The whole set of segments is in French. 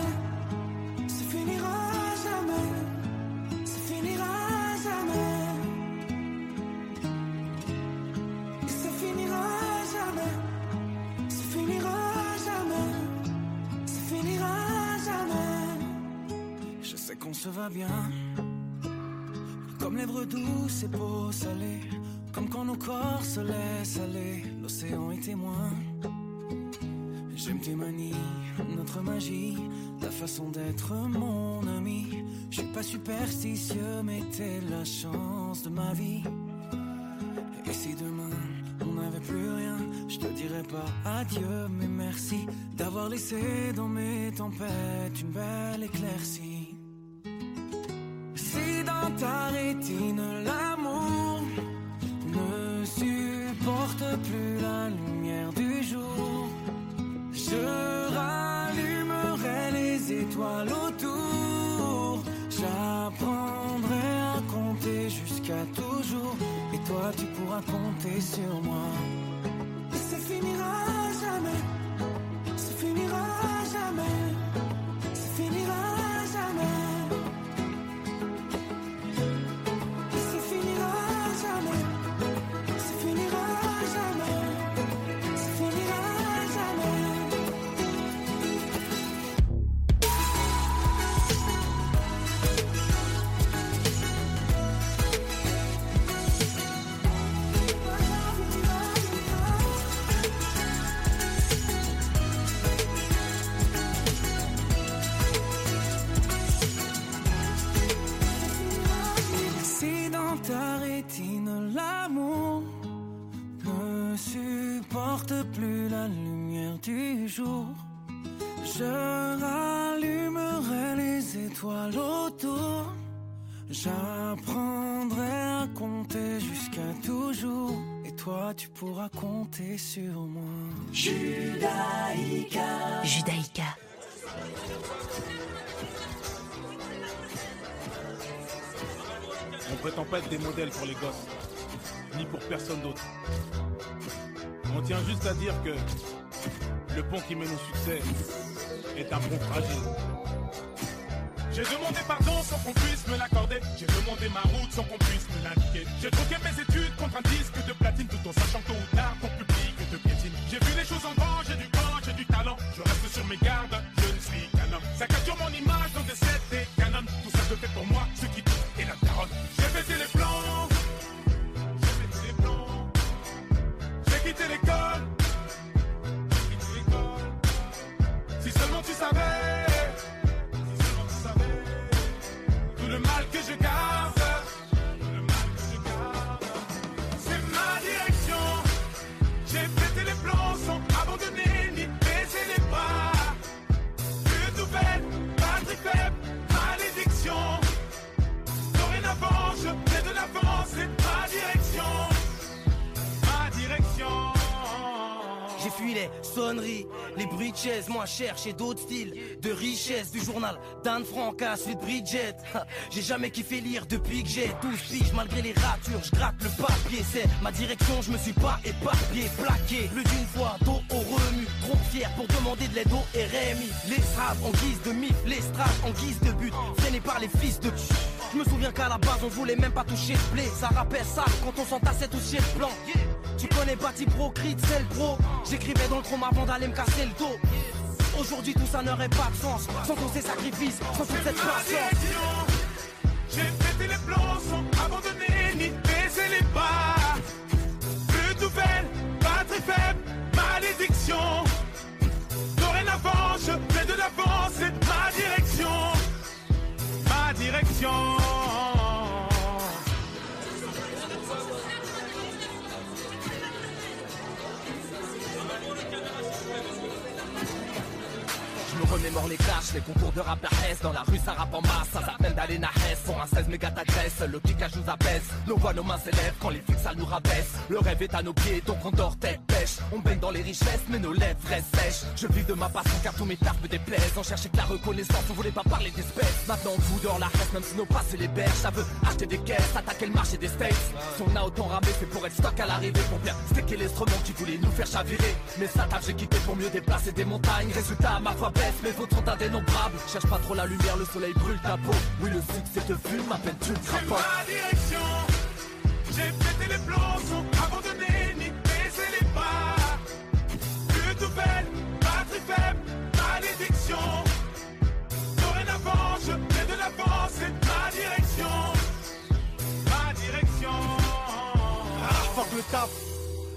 ça finira jamais, ça finira jamais. Ça finira jamais, ça finira jamais, ça finira jamais. Je sais qu'on se va bien, comme lèvres douces et peau salée, comme quand nos corps se laissent aller, l'océan est témoin. J'aime tes manies, magie, ta façon d'être mon ami. Je suis pas superstitieux, mais t'es la chance de ma vie. Et si demain on n'avait plus rien, je te dirais pas adieu, mais merci d'avoir laissé dans mes tempêtes une belle éclaircie. Compter sur moi. Jour, je rallumerai les étoiles autour. J'apprendrai à compter jusqu'à toujours. Et toi, tu pourras compter sur moi. Judaïka. Judaïka. On prétend pas être des modèles pour les gosses, ni pour personne d'autre. On tient juste à dire que le pont qui mène au succès est un pont fragile. J'ai demandé pardon sans qu'on puisse me l'accorder. J'ai demandé ma route sans qu'on puisse me l'indiquer. J'ai troqué mes études contre un disque de platine tout en sachant que tôt ou tard ton public te piétine. J'ai vu les choses en grand, j'ai du temps, j'ai du talent. Je reste sur mes gardes, je ne suis qu'un homme. Ça capture mon image dans les bruits de chaises, moi cherche et d'autres styles de richesse du journal d'Anne Frank à de Bridget. J'ai jamais kiffé lire depuis que j'ai 12 piges, malgré les ratures, je gratte le papier, c'est ma direction, je me suis pas éparpillé, plaqué plus d'une fois, dos au remue, trop fier pour demander de l'aide au RMI. Les straves en guise de mythe, les straves en guise de but, freinés par les fils de pute. Je me souviens qu'à la base on voulait même pas toucher le blé, ça rappelle ça quand on s'entassait tous chez le plan. Tu connais Bati Pro, Crit, c'est le pro. J'écrivais dans le chrome avant d'aller me casser le dos. Aujourd'hui tout ça n'aurait pas de sens Sans tous ces sacrifices, sans toute cette patience de rap S Dans la rue ça rappe en masse, ça s'appelle d'aller Pour un 16 méga t'agresse, le kickage nous abaisse Nos voix, nos mains s'élèvent quand les flics ça nous rabaisse. Le rêve est à nos pieds donc on dort tête On baigne dans les richesses mais nos lèvres restent sèches. Je vis de ma passion car tous mes tarpes me déplaisent. On cherchait que la reconnaissance, on voulait pas parler d'espèces. Maintenant vous dort la reste même si nos passes les berges. Ça veut acheter des caisses, attaquer le marché des States. Si on a autant ramé c'est pour être stock à l'arrivée. Pour bien sticker l'instrument qui voulait nous faire chavirer. Mais ça taf j'ai quitté pour mieux déplacer des montagnes. Résultat ma foi baisse, mes vôtres sont indénombrables. Cherche pas trop la lumière, le soleil brûle ta peau. Oui, le succès te fume, à peine tu le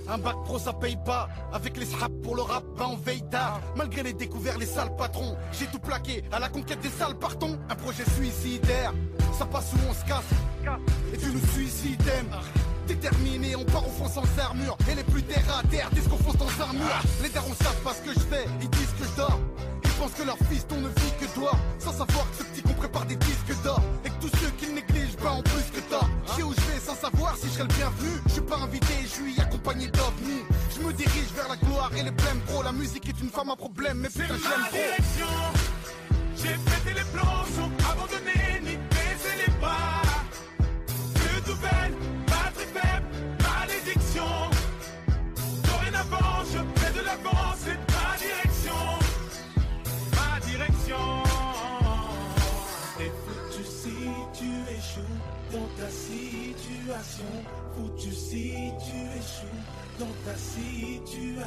Un bac pro ça paye pas. Avec les sraps pour le rap ben on veille tard. Malgré les découverts les sales patrons J'ai tout plaqué à la conquête des sales partons. Un projet suicidaire Ça passe ou on se casse. Et tu nous suicides Déterminé on part au fond sans armure. Et les plus terre à terre disent qu'on fonce dans un mur Les darons savent pas ce que je fais Ils disent que je dors. Ils pensent que leur fils on ne vit que toi Sans savoir que ce petit qu'on prépare des disques d'or serai le bienvenu. Je suis pas invité, je suis accompagné d'ovnis Je me dirige vers la gloire et les blèmes. Pro La musique est une femme à problème. Mais putain je l'aime j'ai pété les plans, sont abandonnés,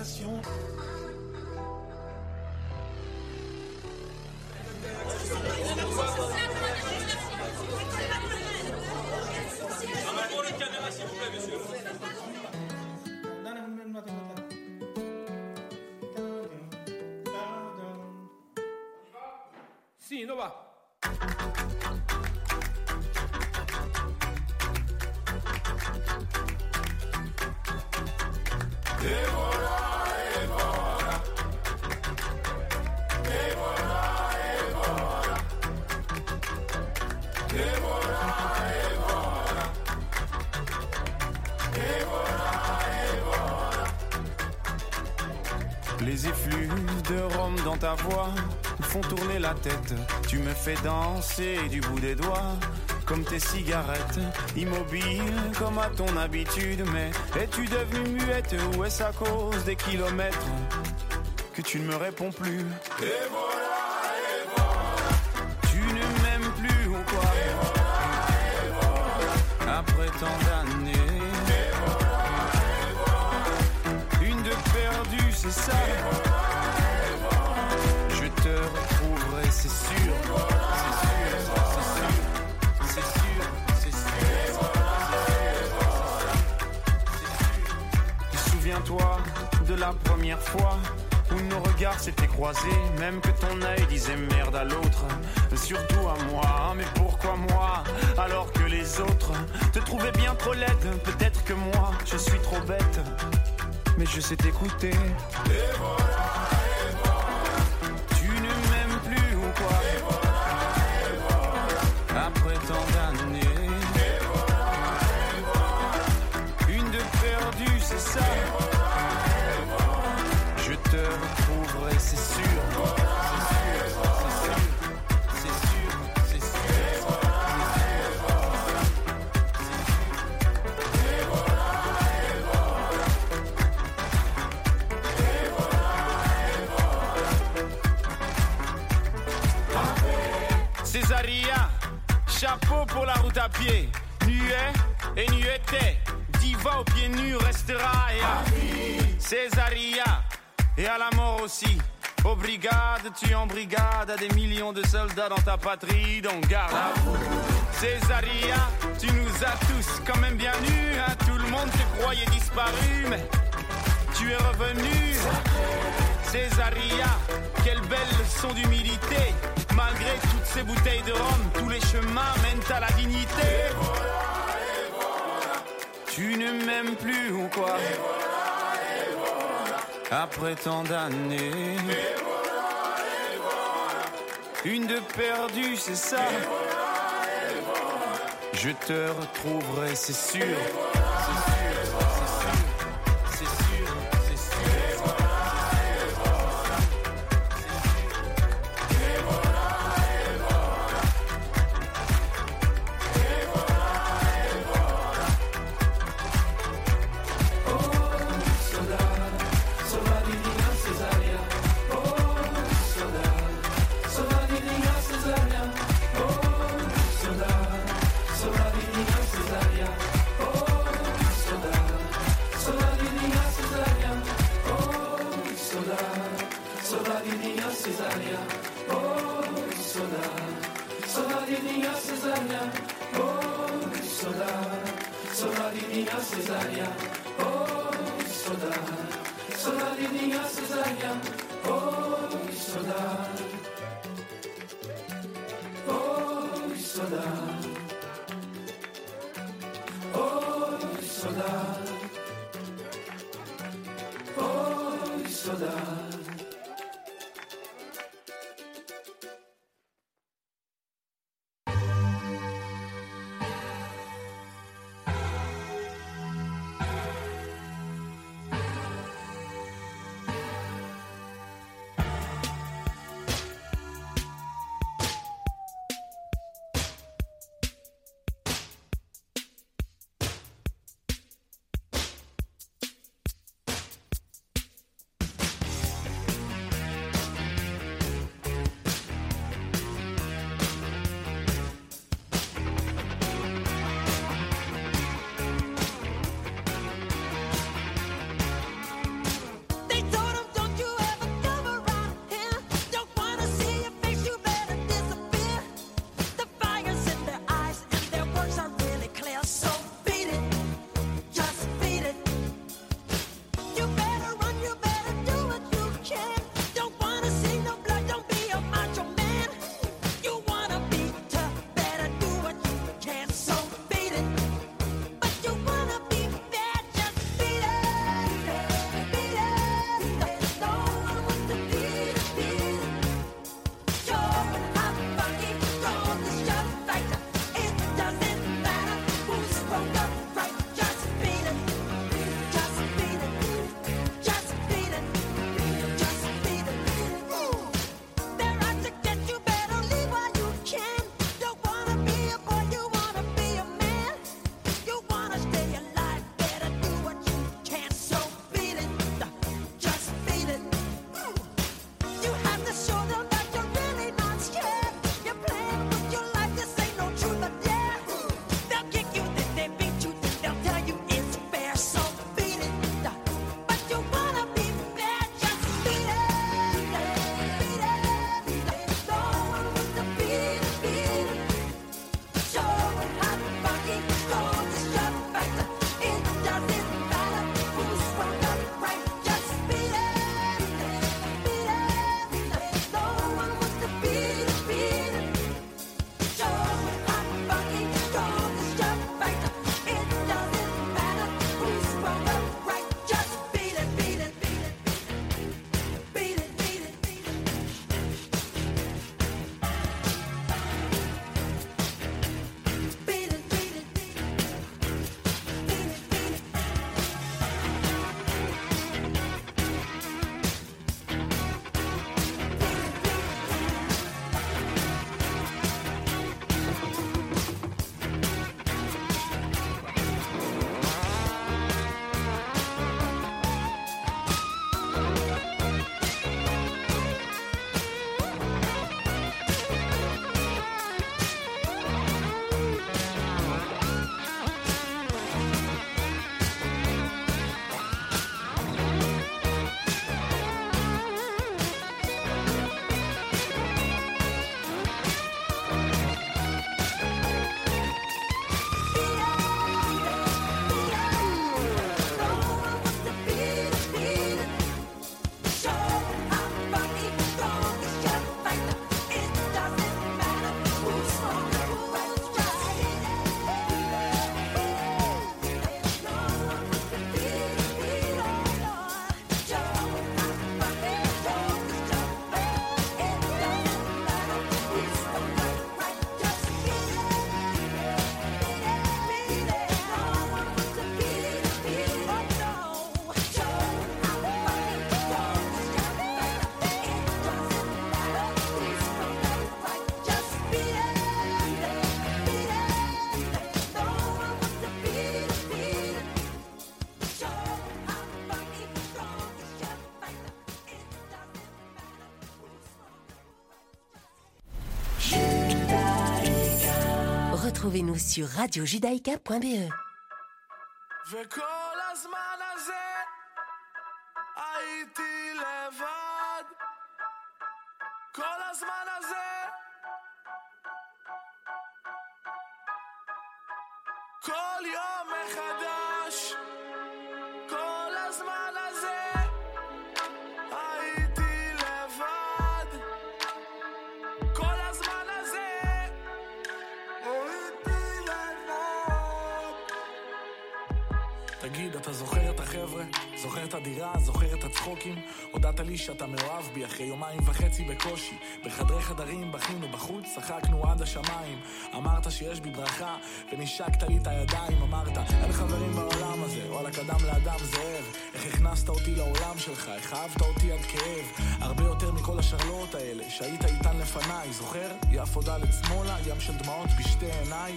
situation. Ta voix me font tourner la tête. Tu me fais danser du bout des doigts, comme tes cigarettes. Immobile comme à ton habitude, mais es-tu devenue muette ou est-ce à cause des kilomètres que tu ne me réponds plus? Et moi je suis trop bête, mais je sais t'écouter. Nus restera et Césaria, et à la mort aussi. Aux brigades, tu en brigade à des millions de soldats dans ta patrie, donc garde à vous. Césaria, tu nous as tous quand même bien nus, hein. tout le monde te croyait disparu, mais tu es revenu. Césaria, quelle belle leçon d'humilité. Malgré toutes ces bouteilles de rhum, tous les chemins mènent à la dignité. Tu ne m'aimes plus ou quoi Après tant d'années. Une de perdue, c'est ça. Je te retrouverai, c'est sûr. Cesária, oh saudade, de minha Cesária, oh saudade, de minha Cesária, oh saudade, oh saudade. Sur radiojudaïka.be. זוכר את הדירה? זוכר את הצחוקים? הודעת לי שאתה מאוהב בי אחרי יומיים וחצי בקושי. בחדרי חדרים בכינו בחוץ, צחקנו עד השמיים. אמרת שיש בי ברכה, ונשקת לי את הידיים. אמרת, אין חברים בעולם הזה, וואלה קדם לאדם זאב. איך הכנסת אותי לעולם שלך, איך אהבת אותי עד כאב. הרבה יותר מכל השרלואות האלה, שהיית איתן לפניי. זוכר? יפו ד' שמאלה, ים של דמעות בשתי עיניי.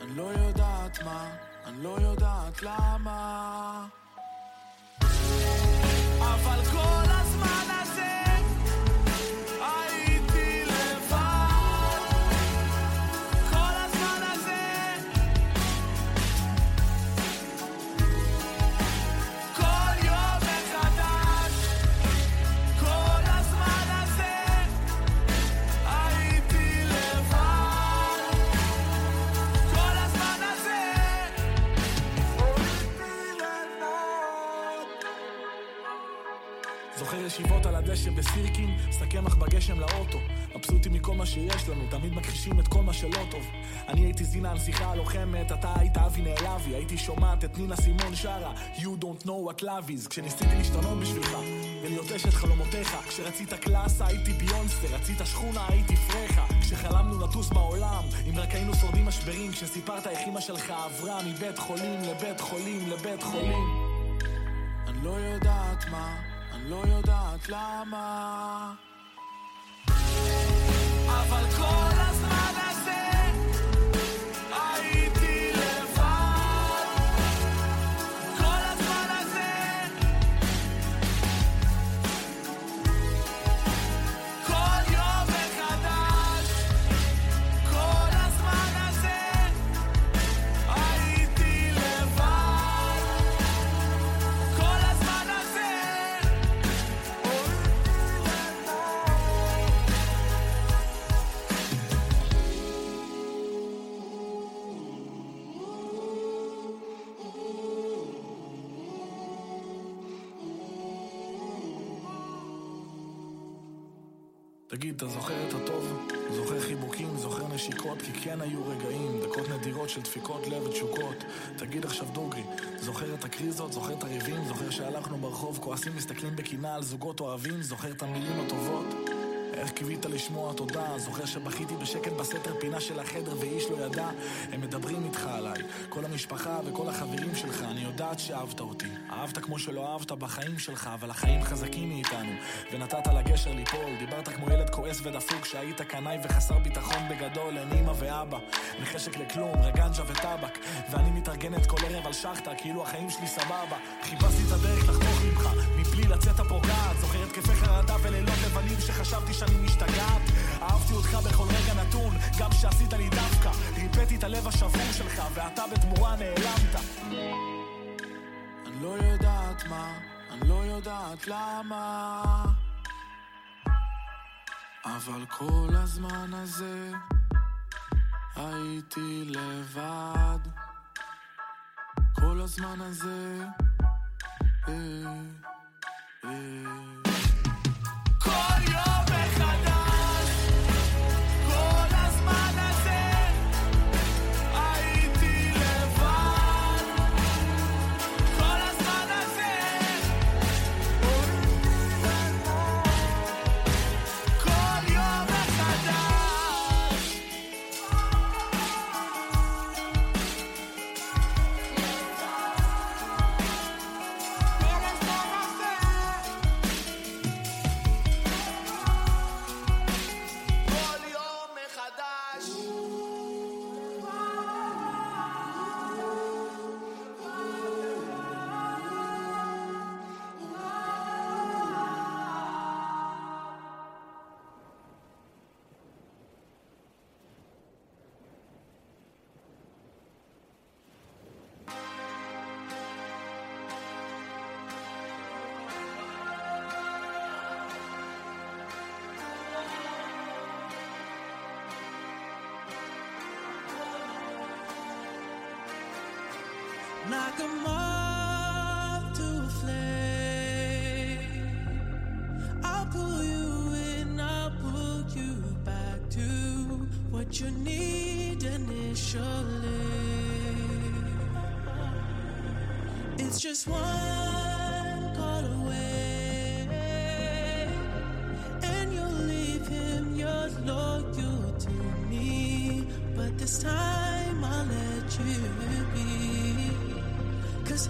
אני לא יודעת מה, אני לא יודעת למה. אבל כל בסירקין, שק קמח בגשם לאוטו. מבסוטים מכל מה שיש לנו, תמיד מכחישים את כל מה שלא טוב. אני הייתי זינה הנסיכה הלוחמת, אתה היית אבי נעלבי, הייתי שומעת את נינה סימון שרה, You don't know what love is, כשניסיתי להשתנות בשבילך, ולהיות אשת חלומותיך, כשרצית קלאסה הייתי ביונסה, רצית שכונה הייתי פרחה, כשחלמנו לטוס בעולם, אם רק היינו שורדים משברים, כשסיפרת איך אמא שלך עברה מבית חולים לבית חולים לבית חולים. אני לא יודעת מה, לא יודעת למה. אבל כל תגיד, אתה זוכר את הטוב? זוכר חיבוקים, זוכר נשיקות, כי כן היו רגעים, דקות נדירות של דפיקות לב ותשוקות. תגיד עכשיו דוגרי, זוכר את הקריזות, זוכר את הריבים, זוכר שהלכנו ברחוב, כועסים, מסתכלים בקנאה על זוגות אוהבים, זוכר את המילים הטובות? איך קיווית לשמוע תודה, זוכר שבכיתי בשקט בסתר פינה של החדר ואיש לא ידע, הם מדברים איתך עליי, כל המשפחה וכל החברים שלך, אני יודעת שאהבת אותי, אהבת כמו שלא אהבת בחיים שלך, אבל החיים חזקים מאיתנו, ונתת לגשר ליפול, דיברת כמו ילד כועס ודפוק, שהיית קנאי וחסר ביטחון בגדול, אין אמא ואבא, מחשק לכלום, רגנג'ה וטבק, ואני מתארגנת כל ערב על שחטה, כאילו החיים שלי סבבה, חיפשתי את הדרך לחתוך ממך, מבלי לצאת הפוגעת, זוכר התקפי חרדה ולילות לבנים שחשבתי שאני משתגעת, אהבתי אותך בכל רגע נתון, גם כשעשית לי דווקא, ריפאתי את הלב השבור שלך, ואתה בתמורה נעלמת. אני לא יודעת מה, אני לא יודעת למה, אבל כל הזמן הזה הייתי לבד. כל הזמן הזה, yeah, yeah. To flame. I'll pull you in, I'll pull you back to what you need initially. It's just one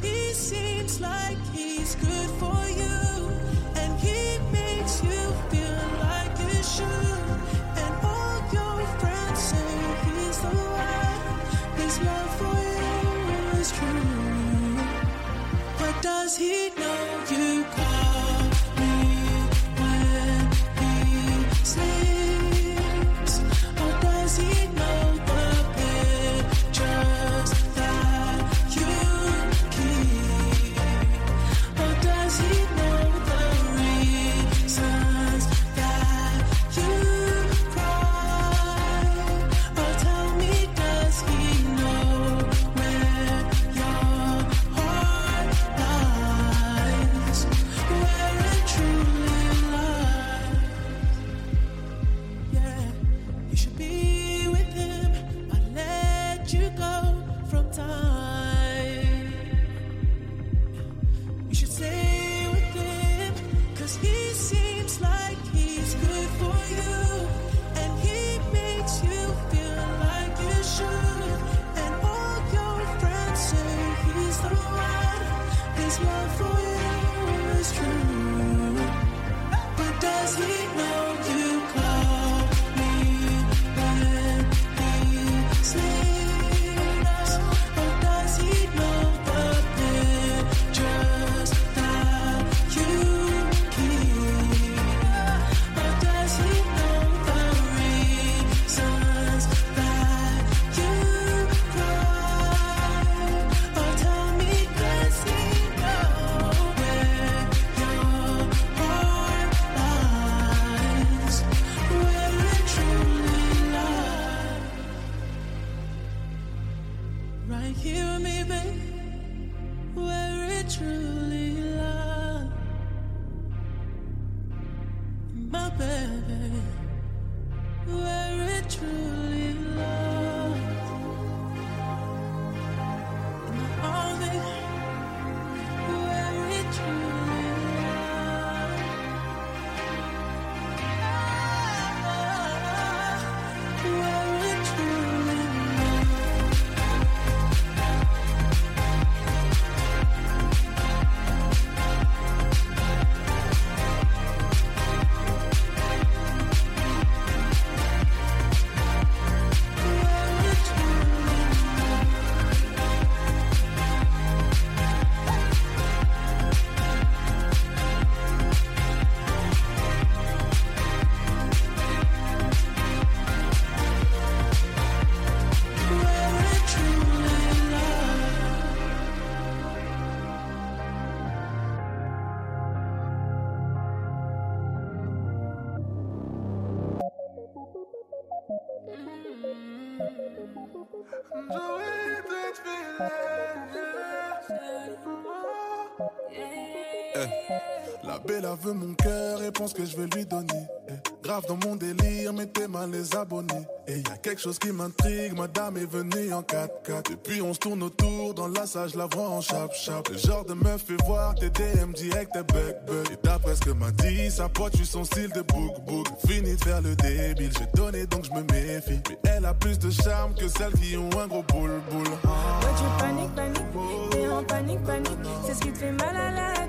He seems like he's good for you, and he chose qui m'intrigue, madame est venue en 4x4. Et puis on se tourne autour, dans la salle, je la vois en chap-chap. Le genre de meuf fait voir tes DM direct, tes bug. Et d'après ce que m'a dit, sa pote, suis son style de book. Fini de faire le débile, j'ai donné donc je me méfie. Mais elle a plus de charme que celles qui ont un gros boule boule. Ouais, tu paniques, paniques, t'es en panique, panique. C'est ce qui te fait mal à la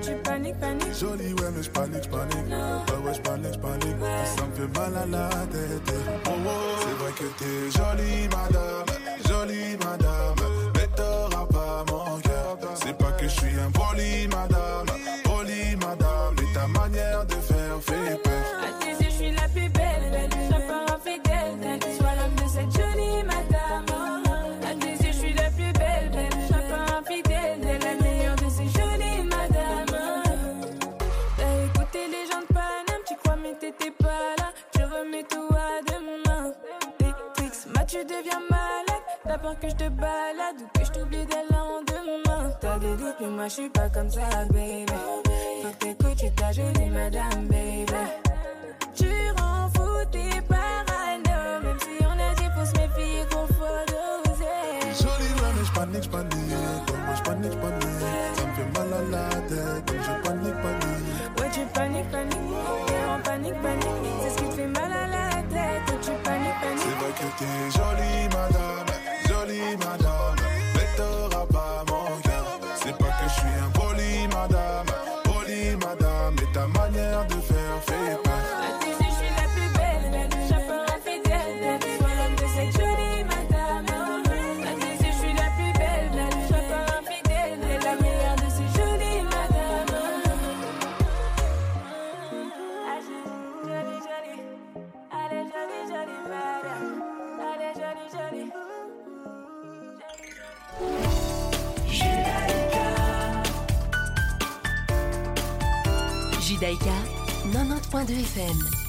tu paniques, paniques. Jolie, ouais, mais je panique, je panique. Ouais, ouais, je panique, je panique. Ça me fait mal à la tête. Oh, oh. C'est vrai que t'es jolie, madame. Jolie, madame. Mais t'auras pas mon cœur. C'est pas que je suis un poli, madame. que je te balade ou que je t'oublie dès le lendemain. T'as des doutes, mais moi je suis pas comme ça, baby. Faut que t'écoutes, tu t'as jolie madame, baby. Tu rends fou tes parano, même si on a dit faut se méfier qu'on faut doser. Jolie loin, mais je panique, je panique. Moi je panique, panique. Ça me fait mal à la tête, je panique, panique. Ouais, tu paniques, panique. T'es en panique, panique. C'est ce qui te fait mal à la tête, tu paniques, panique. C'est vrai que t'es Judaïka, 90.2 FM.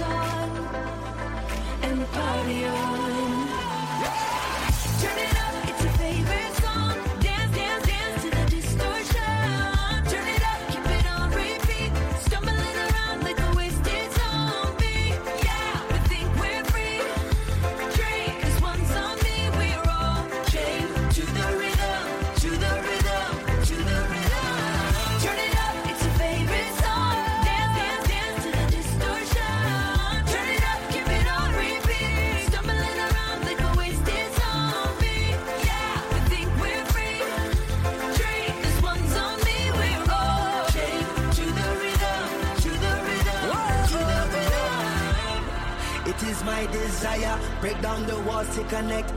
on and party on.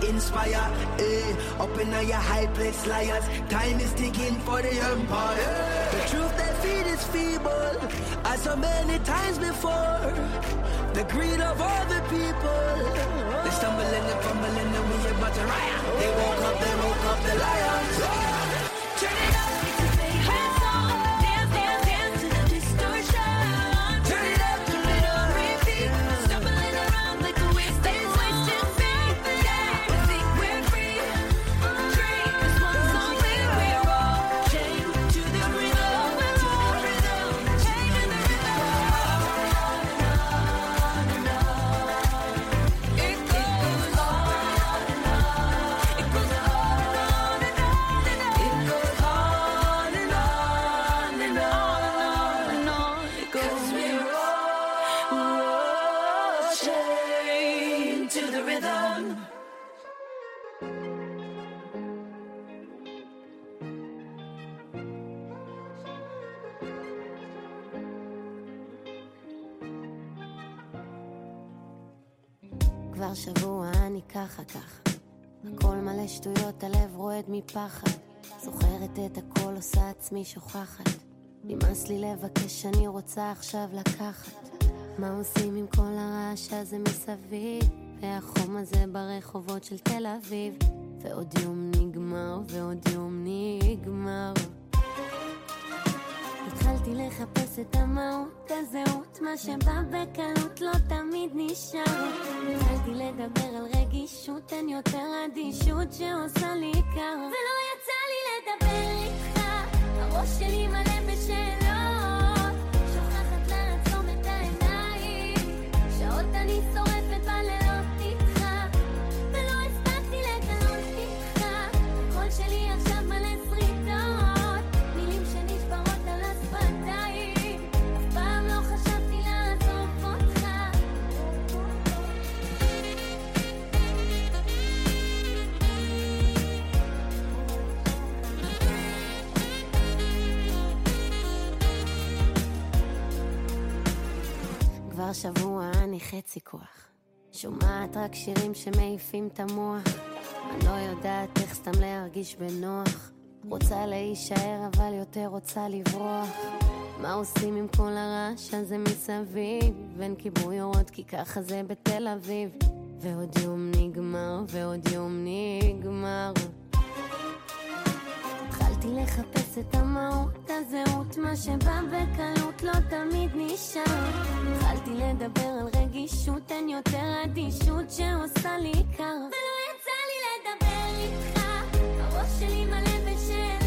inspire. Eh, up in all your high place liars. Time is ticking for the empire. Eh. The truth they feed is feeble, as so many times before. The greed of all the people. They stumbling and fumbling and we about to riot. They woke up, they woke up the lions. כבר שבוע אני ככה ככה. הכל מלא שטויות, הלב רועד מפחד. זוכרת את הכל, עושה עצמי שוכחת. נמאס לי לבקש, אני רוצה עכשיו לקחת. מה עושים עם כל הרעש הזה מסביב? והחום הזה ברחובות של תל אביב. ועוד יום נגמר, ועוד יום נגמר. התחלתי לחפש את המהות, הזהות, מה שבא בקלות לא תמיד נשאר. התחלתי לדבר על רגישות, אין יותר אדישות שעושה לי קר. ולא יצא לי לדבר איתך, הראש שלי מלא בשאלות. כבר שבוע אני חצי כוח. שומעת רק שירים שמעיפים את המוח. אני לא יודעת איך סתם להרגיש בנוח. רוצה להישאר אבל יותר רוצה לברוח. מה עושים עם כל הרעש הזה מסביב? אין כיבוי אורות כי ככה זה בתל אביב. ועוד יום נגמר, ועוד יום נגמר. לחפש את המהות, הזהות, מה שבא בקלות לא תמיד נשאר. התחלתי לדבר על רגישות, אין יותר אדישות שעושה לי קר. ולא יצא לי לדבר איתך, הראש שלי מלא בשאלות.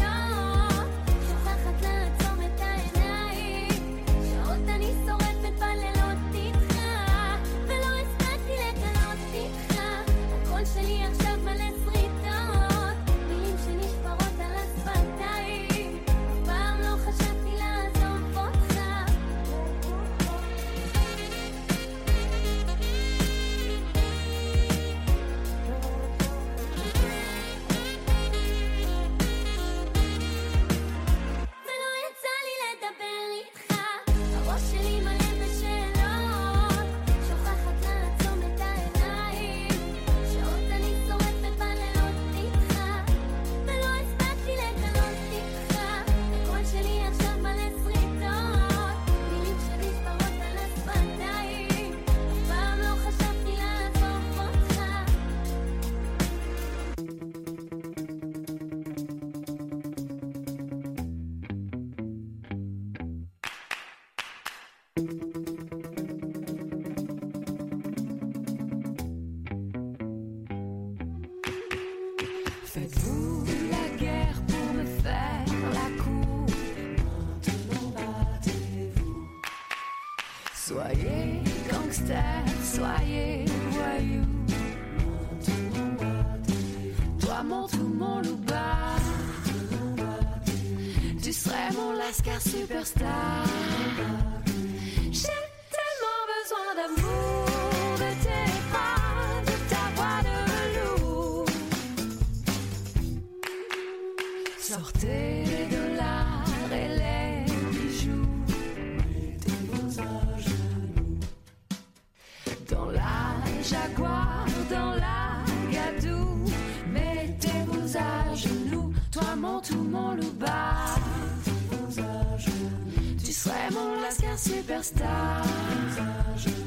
partage.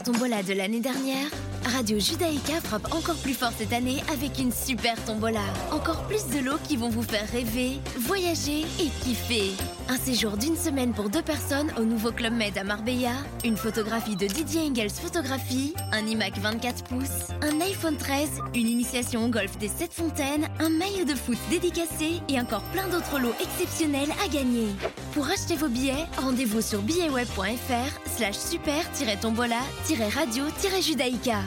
Tombola de l'année dernière, Radio Judaïka frappe encore plus fort cette année avec une super tombola. Encore plus de lots qui vont vous faire rêver, voyager et kiffer. Un séjour d'une semaine pour deux personnes au nouveau Club Med à Marbella, une photographie de Didier Engels Photographie, un iMac 24 pouces, un iPhone 13, une initiation au golf des 7 fontaines, un maillot de foot dédicacé et encore plein d'autres lots exceptionnels à gagner. Pour acheter vos billets, rendez-vous sur billetweb.fr slash super-tombola-radio-judaïka.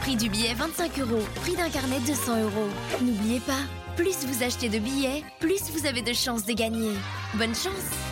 Prix du billet 25 euros, prix d'un carnet 200 euros. N'oubliez pas, plus vous achetez de billets, plus vous avez de chances de gagner. Bonne chance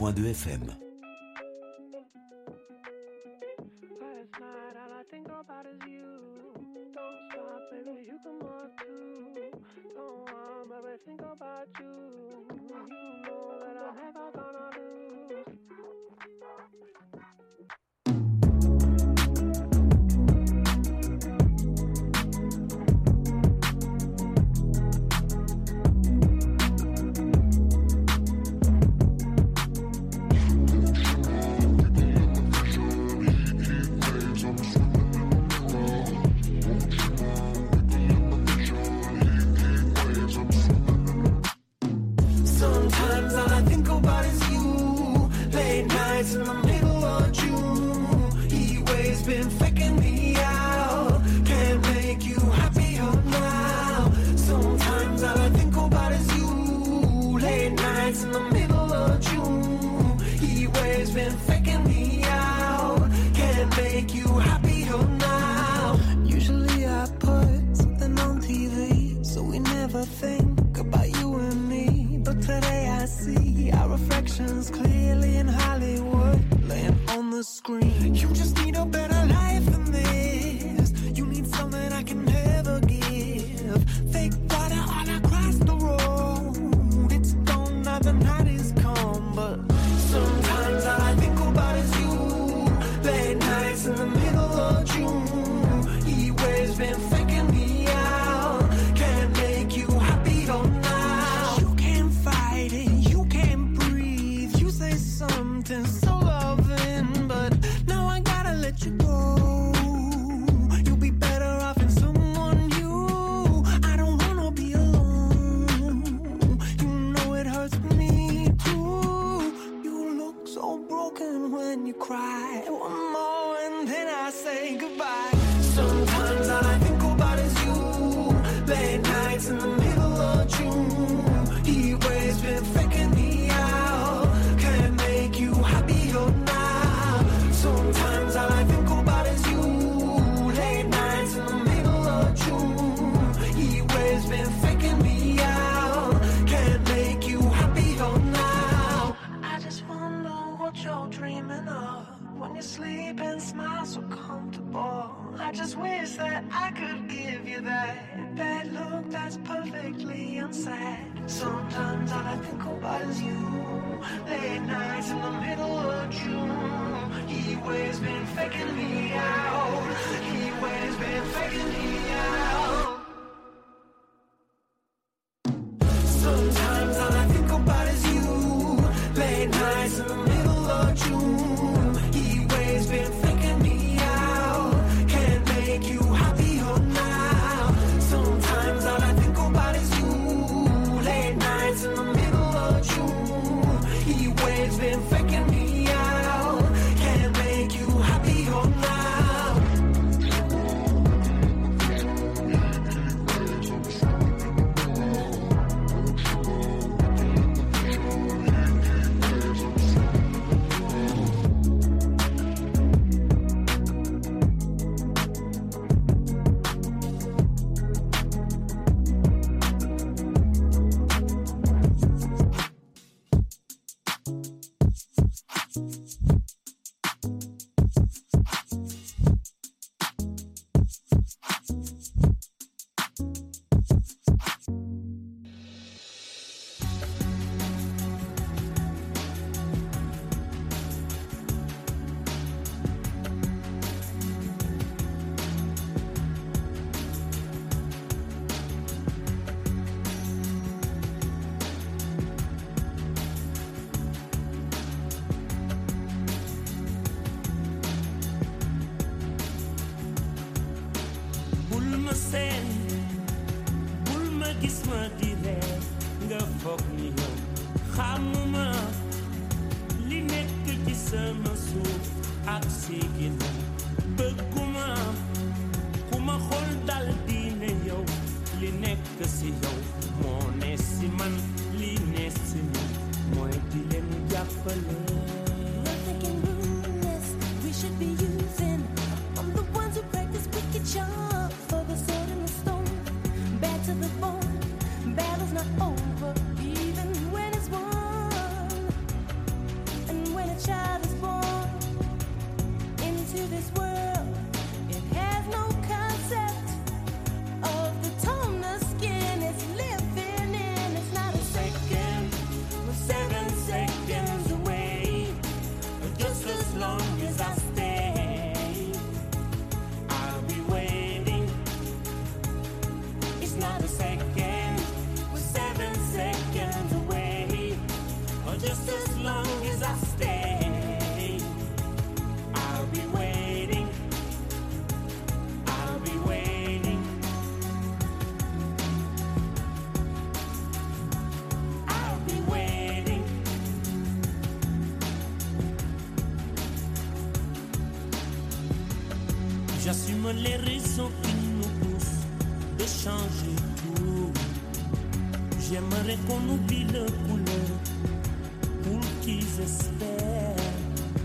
90.2 FM. Sometimes nobody's you. Late nights and I'm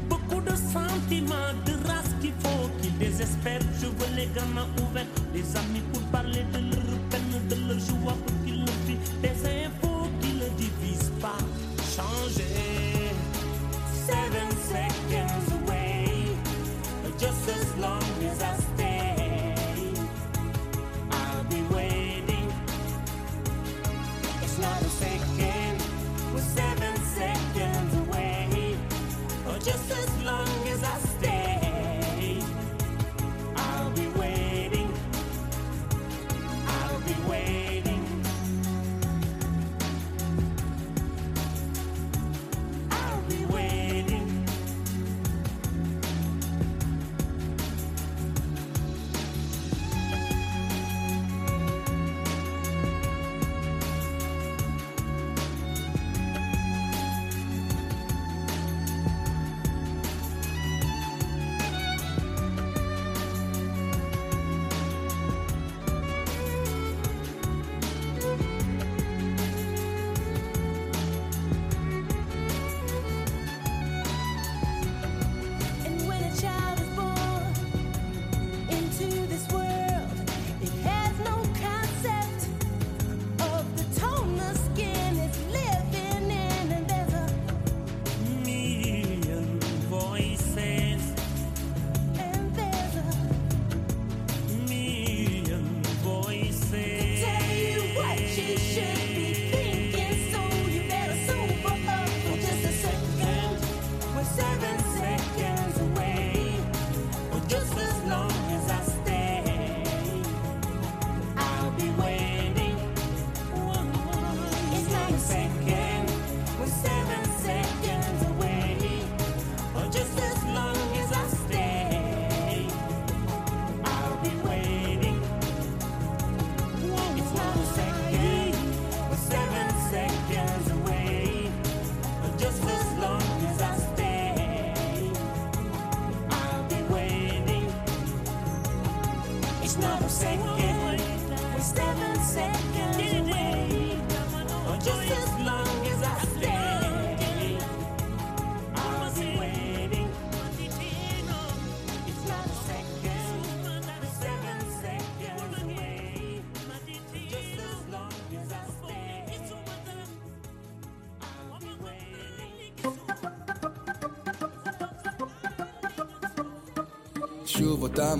Beaucoup de sentiments, de race qu'il faut qu'ils désespèrent. Je veux les gamins ouverts, les amis pour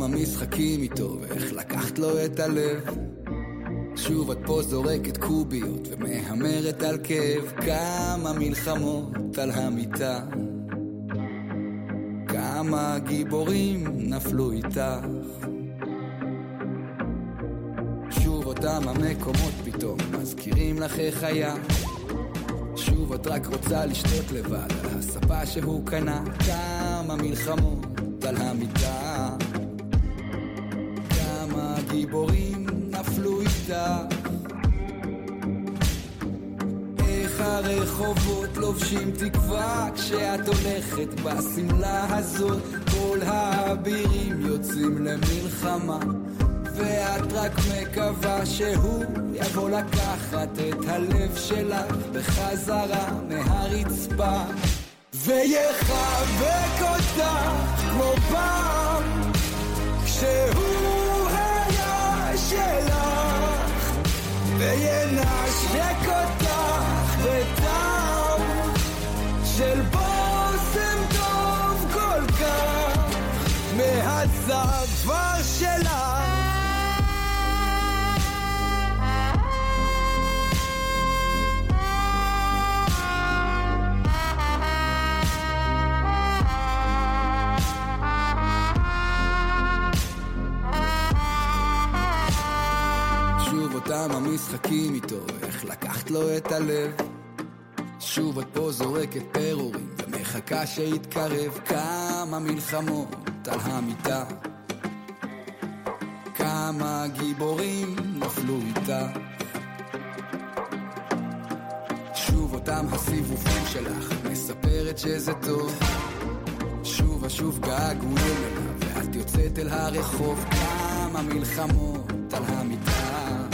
שוב אותם המשחקים איתו, ואיך לקחת לו את הלב. שוב את פה זורקת קוביות ומהמרת על כאב. כמה מלחמות על המיטה. כמה גיבורים נפלו איתך. שוב אותם המקומות פתאום מזכירים לך איך היה. שוב את רק רוצה לשתות לבד על הספה שהוא קנה. כמה מלחמות על המיטה לובשים תקווה כשאת הולכת בשמלה הזאת. כל האבירים יוצאים למלחמה ואת רק מקווה שהוא יבוא לקחת את הלב שלך בחזרה מהרצפה. ויחבק אותך כמו פעם כשהוא היה שלך. וינשק אותך של בושם טוב כל כך מהצוואר שלך שוב אותם המשחקים איתו, איך לקחת לו את הלב. שוב את פה זורקת פירורים ומחכה שיתקרב כמה מלחמות על המיטה. כמה גיבורים נפלו איתה. שוב אותם הסיבובים שלך, מספרת שזה טוב. שוב ושוב געגועים אליו, ואת יוצאת אל הרחוב, כמה מלחמות על המיטה.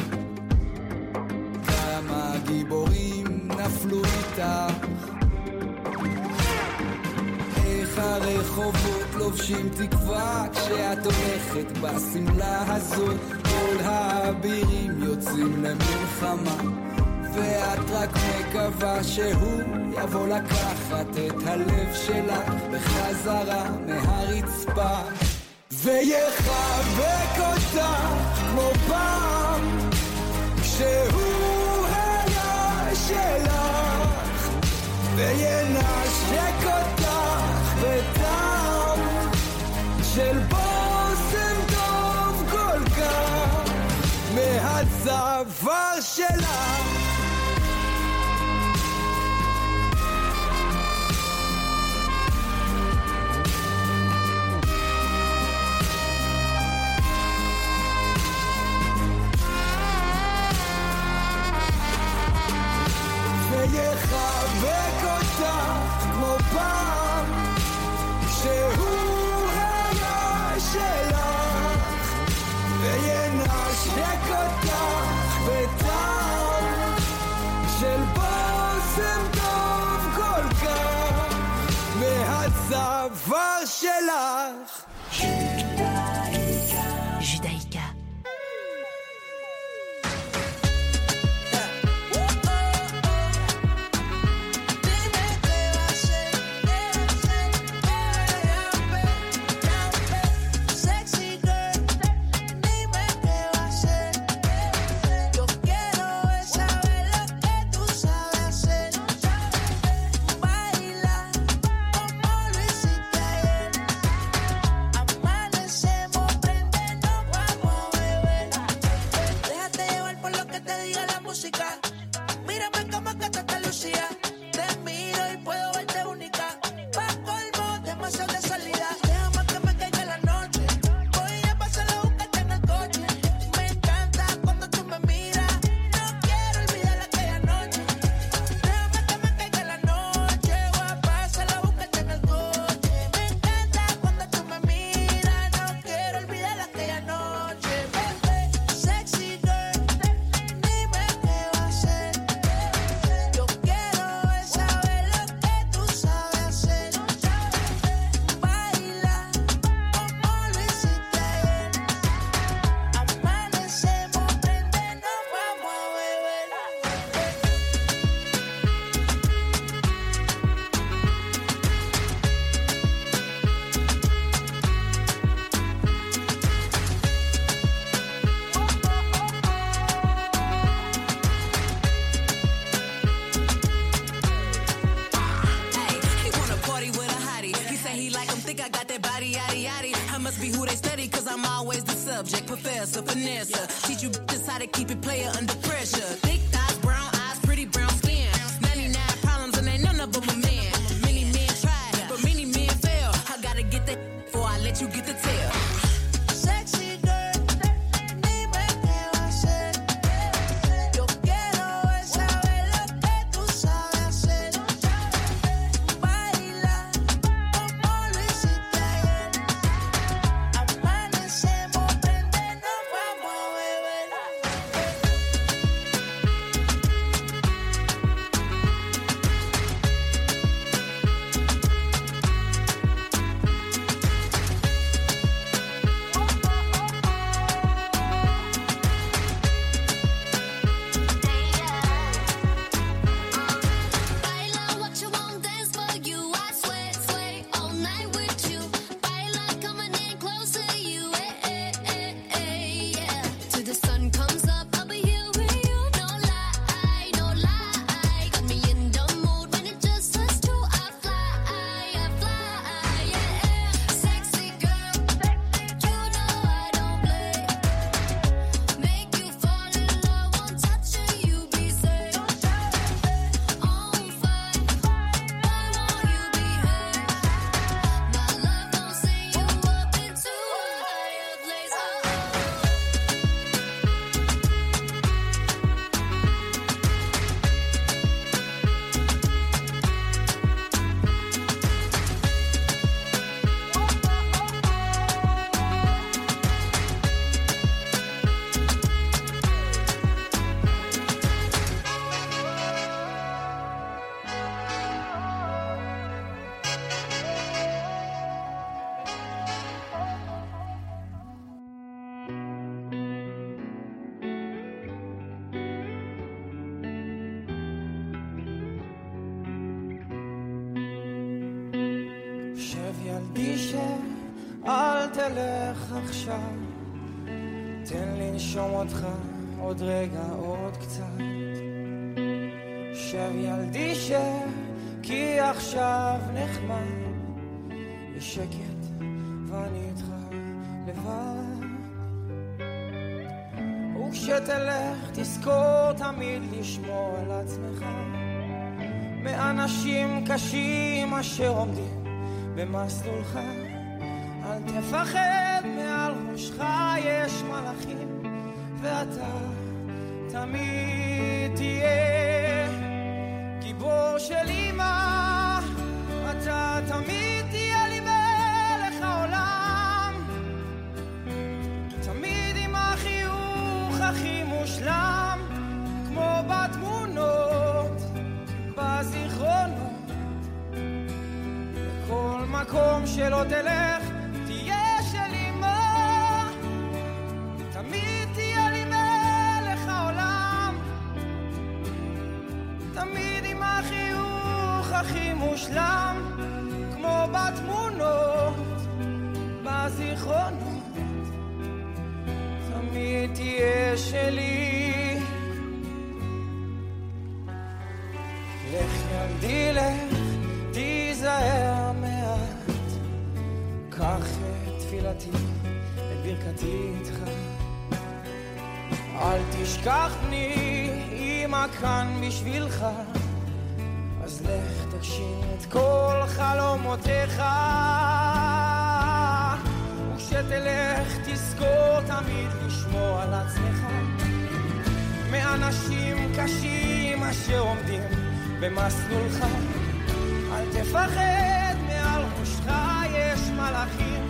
כמה גיבורים נפלו איתך. איך הרחובות לובשים תקווה כשאת הולכת בשמלה הזאת כל האבירים יוצאים למלחמה ואת רק מקווה שהוא יבוא לקחת את הלב שלך בחזרה מהרצפה ויחבק אותך כמו פעם כשהוא וינשק אותך בטעם של בושם טוב כל כך מהצוואר שלך Professor, finesse. Teach you bitches how to keep it player under pressure. שב, אל תלך עכשיו. תן לנשום אותך עוד רגע, עוד קצת. שב ילדי כי עכשיו נחמד. יש שקט ואני איתך לבד. וכשתלך תזכור תמיד לשמור על עצמך. מאנשים קשים אשר עומדים במסלולך. אל תפחד, מעל ראשך יש מלאכים, ואתה תמיד תהיה גיבור של כל מקום שלא תלך, תהיה של אמא. תמיד תהיה לי מלך העולם. תמיד עם החיוך הכי מושלם, כמו בתמונות, תפילתי, את ברכתי איתך. אל תשכח בני, אמא כאן בשבילך. אז לך תגשים את כל חלומותיך. וכשתלך תזכור תמיד לשמור על עצמך. מאנשים קשים אשר עומדים במסלולך. אל תפחד, מעל ראשך יש מלאכים,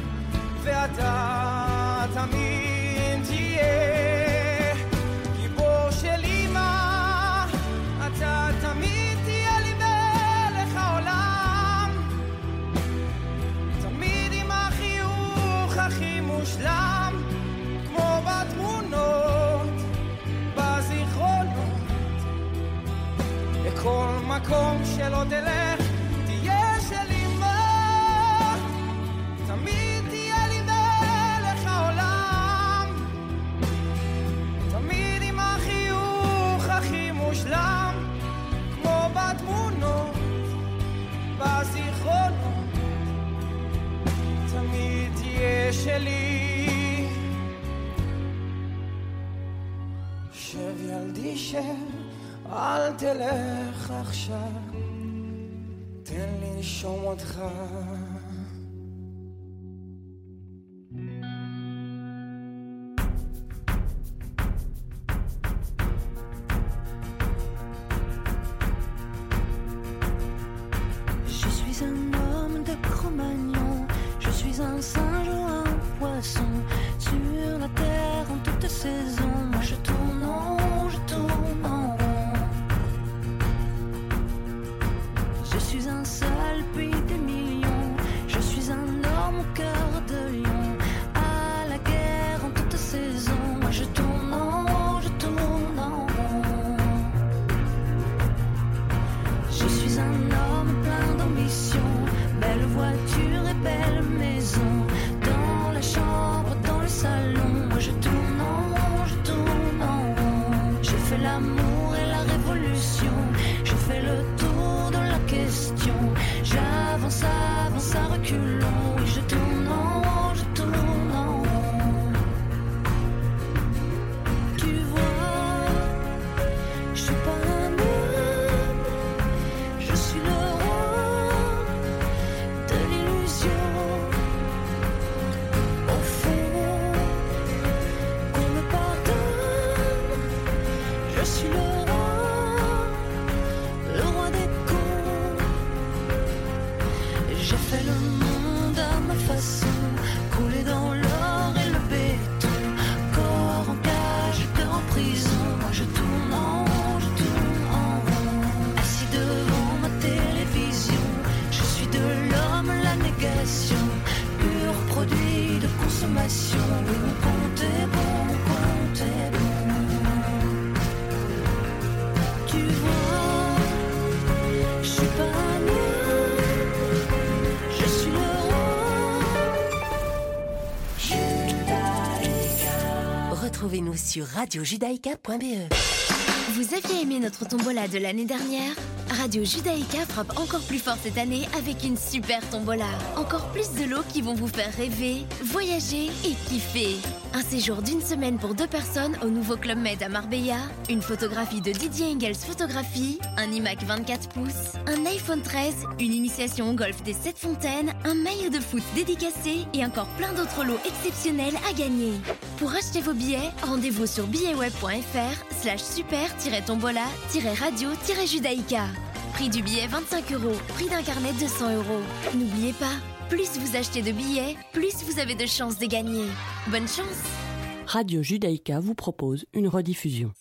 ואתה תמיד תהיה גיבור של אמא. אתה תמיד תהיה לי מלך העולם. תמיד עם החיוך הכי מושלם, כמו בתמונות, בזיכרונות. לכל מקום שלא תלך, שב, אל תלך עכשיו, תן לי לשום אותך. Sur radiojudaïka.be. Vous aviez aimé notre tombola de l'année dernière? Radio Judaïka frappe encore plus fort cette année avec une super tombola. Encore plus de lots qui vont vous faire rêver, voyager et kiffer. Un séjour d'une semaine pour deux personnes au nouveau Club Med à Marbella, une photographie de Didier Engels Photographie, un iMac 24 pouces, un iPhone 13, une initiation au golf des 7 fontaines, un maillot de foot dédicacé et encore plein d'autres lots exceptionnels à gagner. Pour acheter vos billets, rendez-vous sur billetweb.fr slash super-tombola-radio-judaïka. Prix du billet 25 euros, prix d'un carnet 200 euros. N'oubliez pas, plus vous achetez de billets, plus vous avez de chances de gagner. Bonne chance Radio Judaïka vous propose une rediffusion.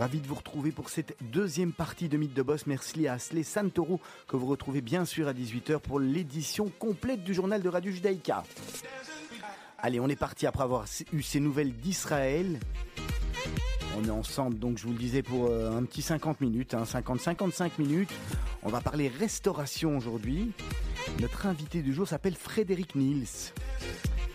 Ravi de vous retrouver pour cette deuxième partie de Mythe de Boss. Merci à Asley Santoro que vous retrouvez bien sûr à 18h pour l'édition complète du journal de Radio Judaïka. Allez, on est parti après avoir eu ces nouvelles d'Israël. On est ensemble, donc je vous le disais, pour euh, un petit 50 minutes, hein, 50-55 minutes. On va parler restauration aujourd'hui. Notre invité du jour s'appelle Frédéric Niels.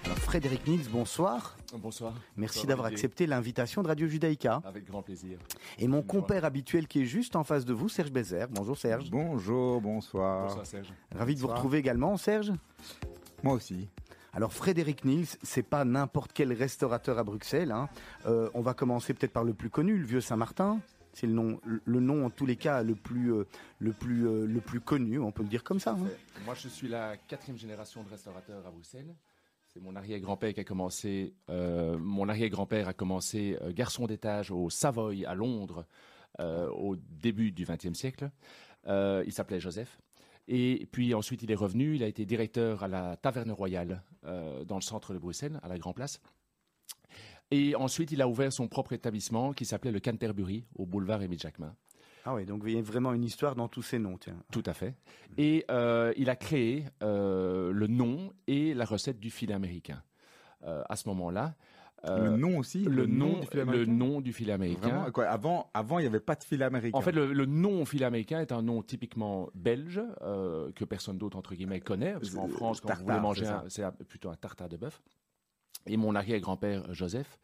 Alors Frédéric Niels, bonsoir. Bonsoir. Merci d'avoir accepté l'invitation de Radio Judaïka. Avec grand plaisir. Et mon compère habituel qui est juste en face de vous, Serge Bézère. Bonjour Serge. Bonjour, bonsoir. Bonsoir, Serge. Ravi de vous retrouver également, Serge. Moi aussi. Alors Frédéric Niels, c'est pas n'importe quel restaurateur à Bruxelles. hein. Euh, on va commencer peut-être par le plus connu, le Vieux Saint-Martin. C'est le nom, le nom en tous les cas le plus, euh, le plus, euh, le plus connu, on peut le dire comme ça. hein. Moi, je suis la quatrième génération de restaurateurs à Bruxelles. C'est mon arrière-grand-père a commencé. euh, mon arrière-grand-père a commencé euh, garçon d'étage au Savoy à Londres euh, au début du XXe siècle. Euh, il s'appelait Joseph. Et puis ensuite, il est revenu. Il a été directeur à la Taverne Royale euh, dans le centre de Bruxelles, à la Grand Place. Et ensuite, il a ouvert son propre établissement qui s'appelait le Canterbury au boulevard Émile Jacquemin. Ah oui, donc il y a vraiment une histoire dans tous ces noms, tiens. Tout à fait. Et euh, il a créé euh, le nom et la recette du filet américain. Euh, à ce moment-là. euh, Le nom aussi Le, nom, du filet le américain nom du filet américain. Vraiment, quoi, avant, avant, il n'y avait pas de filet américain. En fait, le, le nom filet américain est un nom typiquement belge euh, que personne d'autre entre guillemets connaît. Parce qu'en France, quand vous tartare, voulez manger, c'est plutôt un tartare de bœuf. Et mon arrière-grand-père Joseph,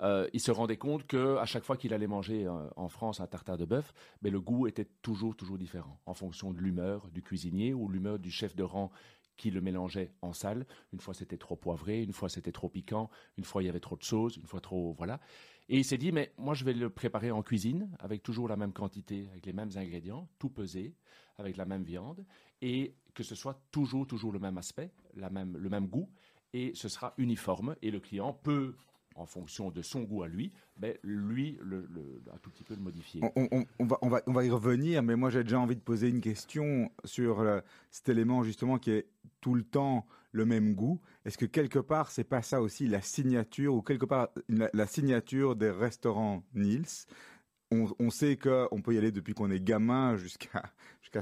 euh, il se rendait compte que à chaque fois qu'il allait manger euh, en France un tartare de bœuf, ben, le goût était toujours toujours différent en fonction de l'humeur du cuisinier ou l'humeur du chef de rang qui le mélangeait en salle. Une fois c'était trop poivré, une fois c'était trop piquant, une fois il y avait trop de sauce, une fois trop voilà. Et il s'est dit mais moi je vais le préparer en cuisine avec toujours la même quantité, avec les mêmes ingrédients, tout pesé, avec la même viande et que ce soit toujours toujours le même aspect, la même le même goût et ce sera uniforme et le client peut en fonction de son goût à lui, ben, lui le, tout petit peu le modifier. On, va, on, va, on va y revenir, mais moi j'ai déjà envie de poser une question sur euh, cet élément justement qui est tout le temps le même goût. Est-ce que quelque part c'est pas ça aussi la signature ou quelque part la, signature des restaurants Niels on, sait qu'on peut y aller depuis qu'on est gamin jusqu'à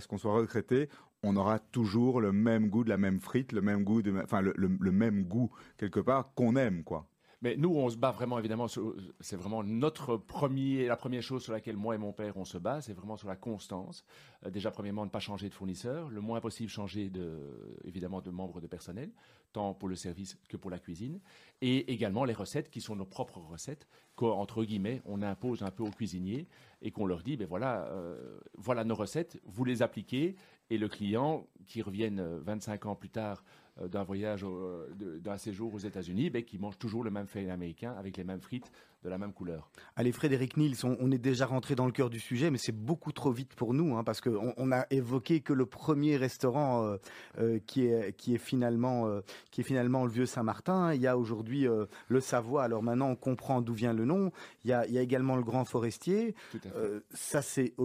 ce qu'on soit retraité. On aura toujours le même goût de la même frite, le même goût de, enfin le même goût quelque part qu'on aime quoi. Mais nous, on se bat vraiment, évidemment, c'est vraiment notre premier, la première chose sur laquelle moi et mon père, on se bat, c'est vraiment sur la constance. Euh, déjà, premièrement, ne pas changer de fournisseur, le moins possible changer de, évidemment, de membres de personnel, tant pour le service que pour la cuisine, et également les recettes qui sont nos propres recettes, qu'entre guillemets, on impose un peu aux cuisiniers et qu'on leur dit, ben voilà, euh, voilà nos recettes, vous les appliquez, et le client qui revienne euh, 25 ans plus tard euh, d'un voyage, au- euh, d'un séjour aux États-Unis, ben, qui mange toujours le même filet américain avec les mêmes frites de la même couleur. Allez, Frédéric Nils, on, on est déjà rentré dans le cœur du sujet, mais c'est beaucoup trop vite pour nous, hein, parce qu'on on a évoqué que le premier restaurant euh, euh, qui, est, qui, est finalement, euh, qui est finalement le Vieux Saint-Martin. Il y a aujourd'hui euh, le Savoie, alors maintenant on comprend d'où vient le nom. Il y a, il y a également le Grand Forestier. Tout à fait. Euh, ça, c'est aujourd'hui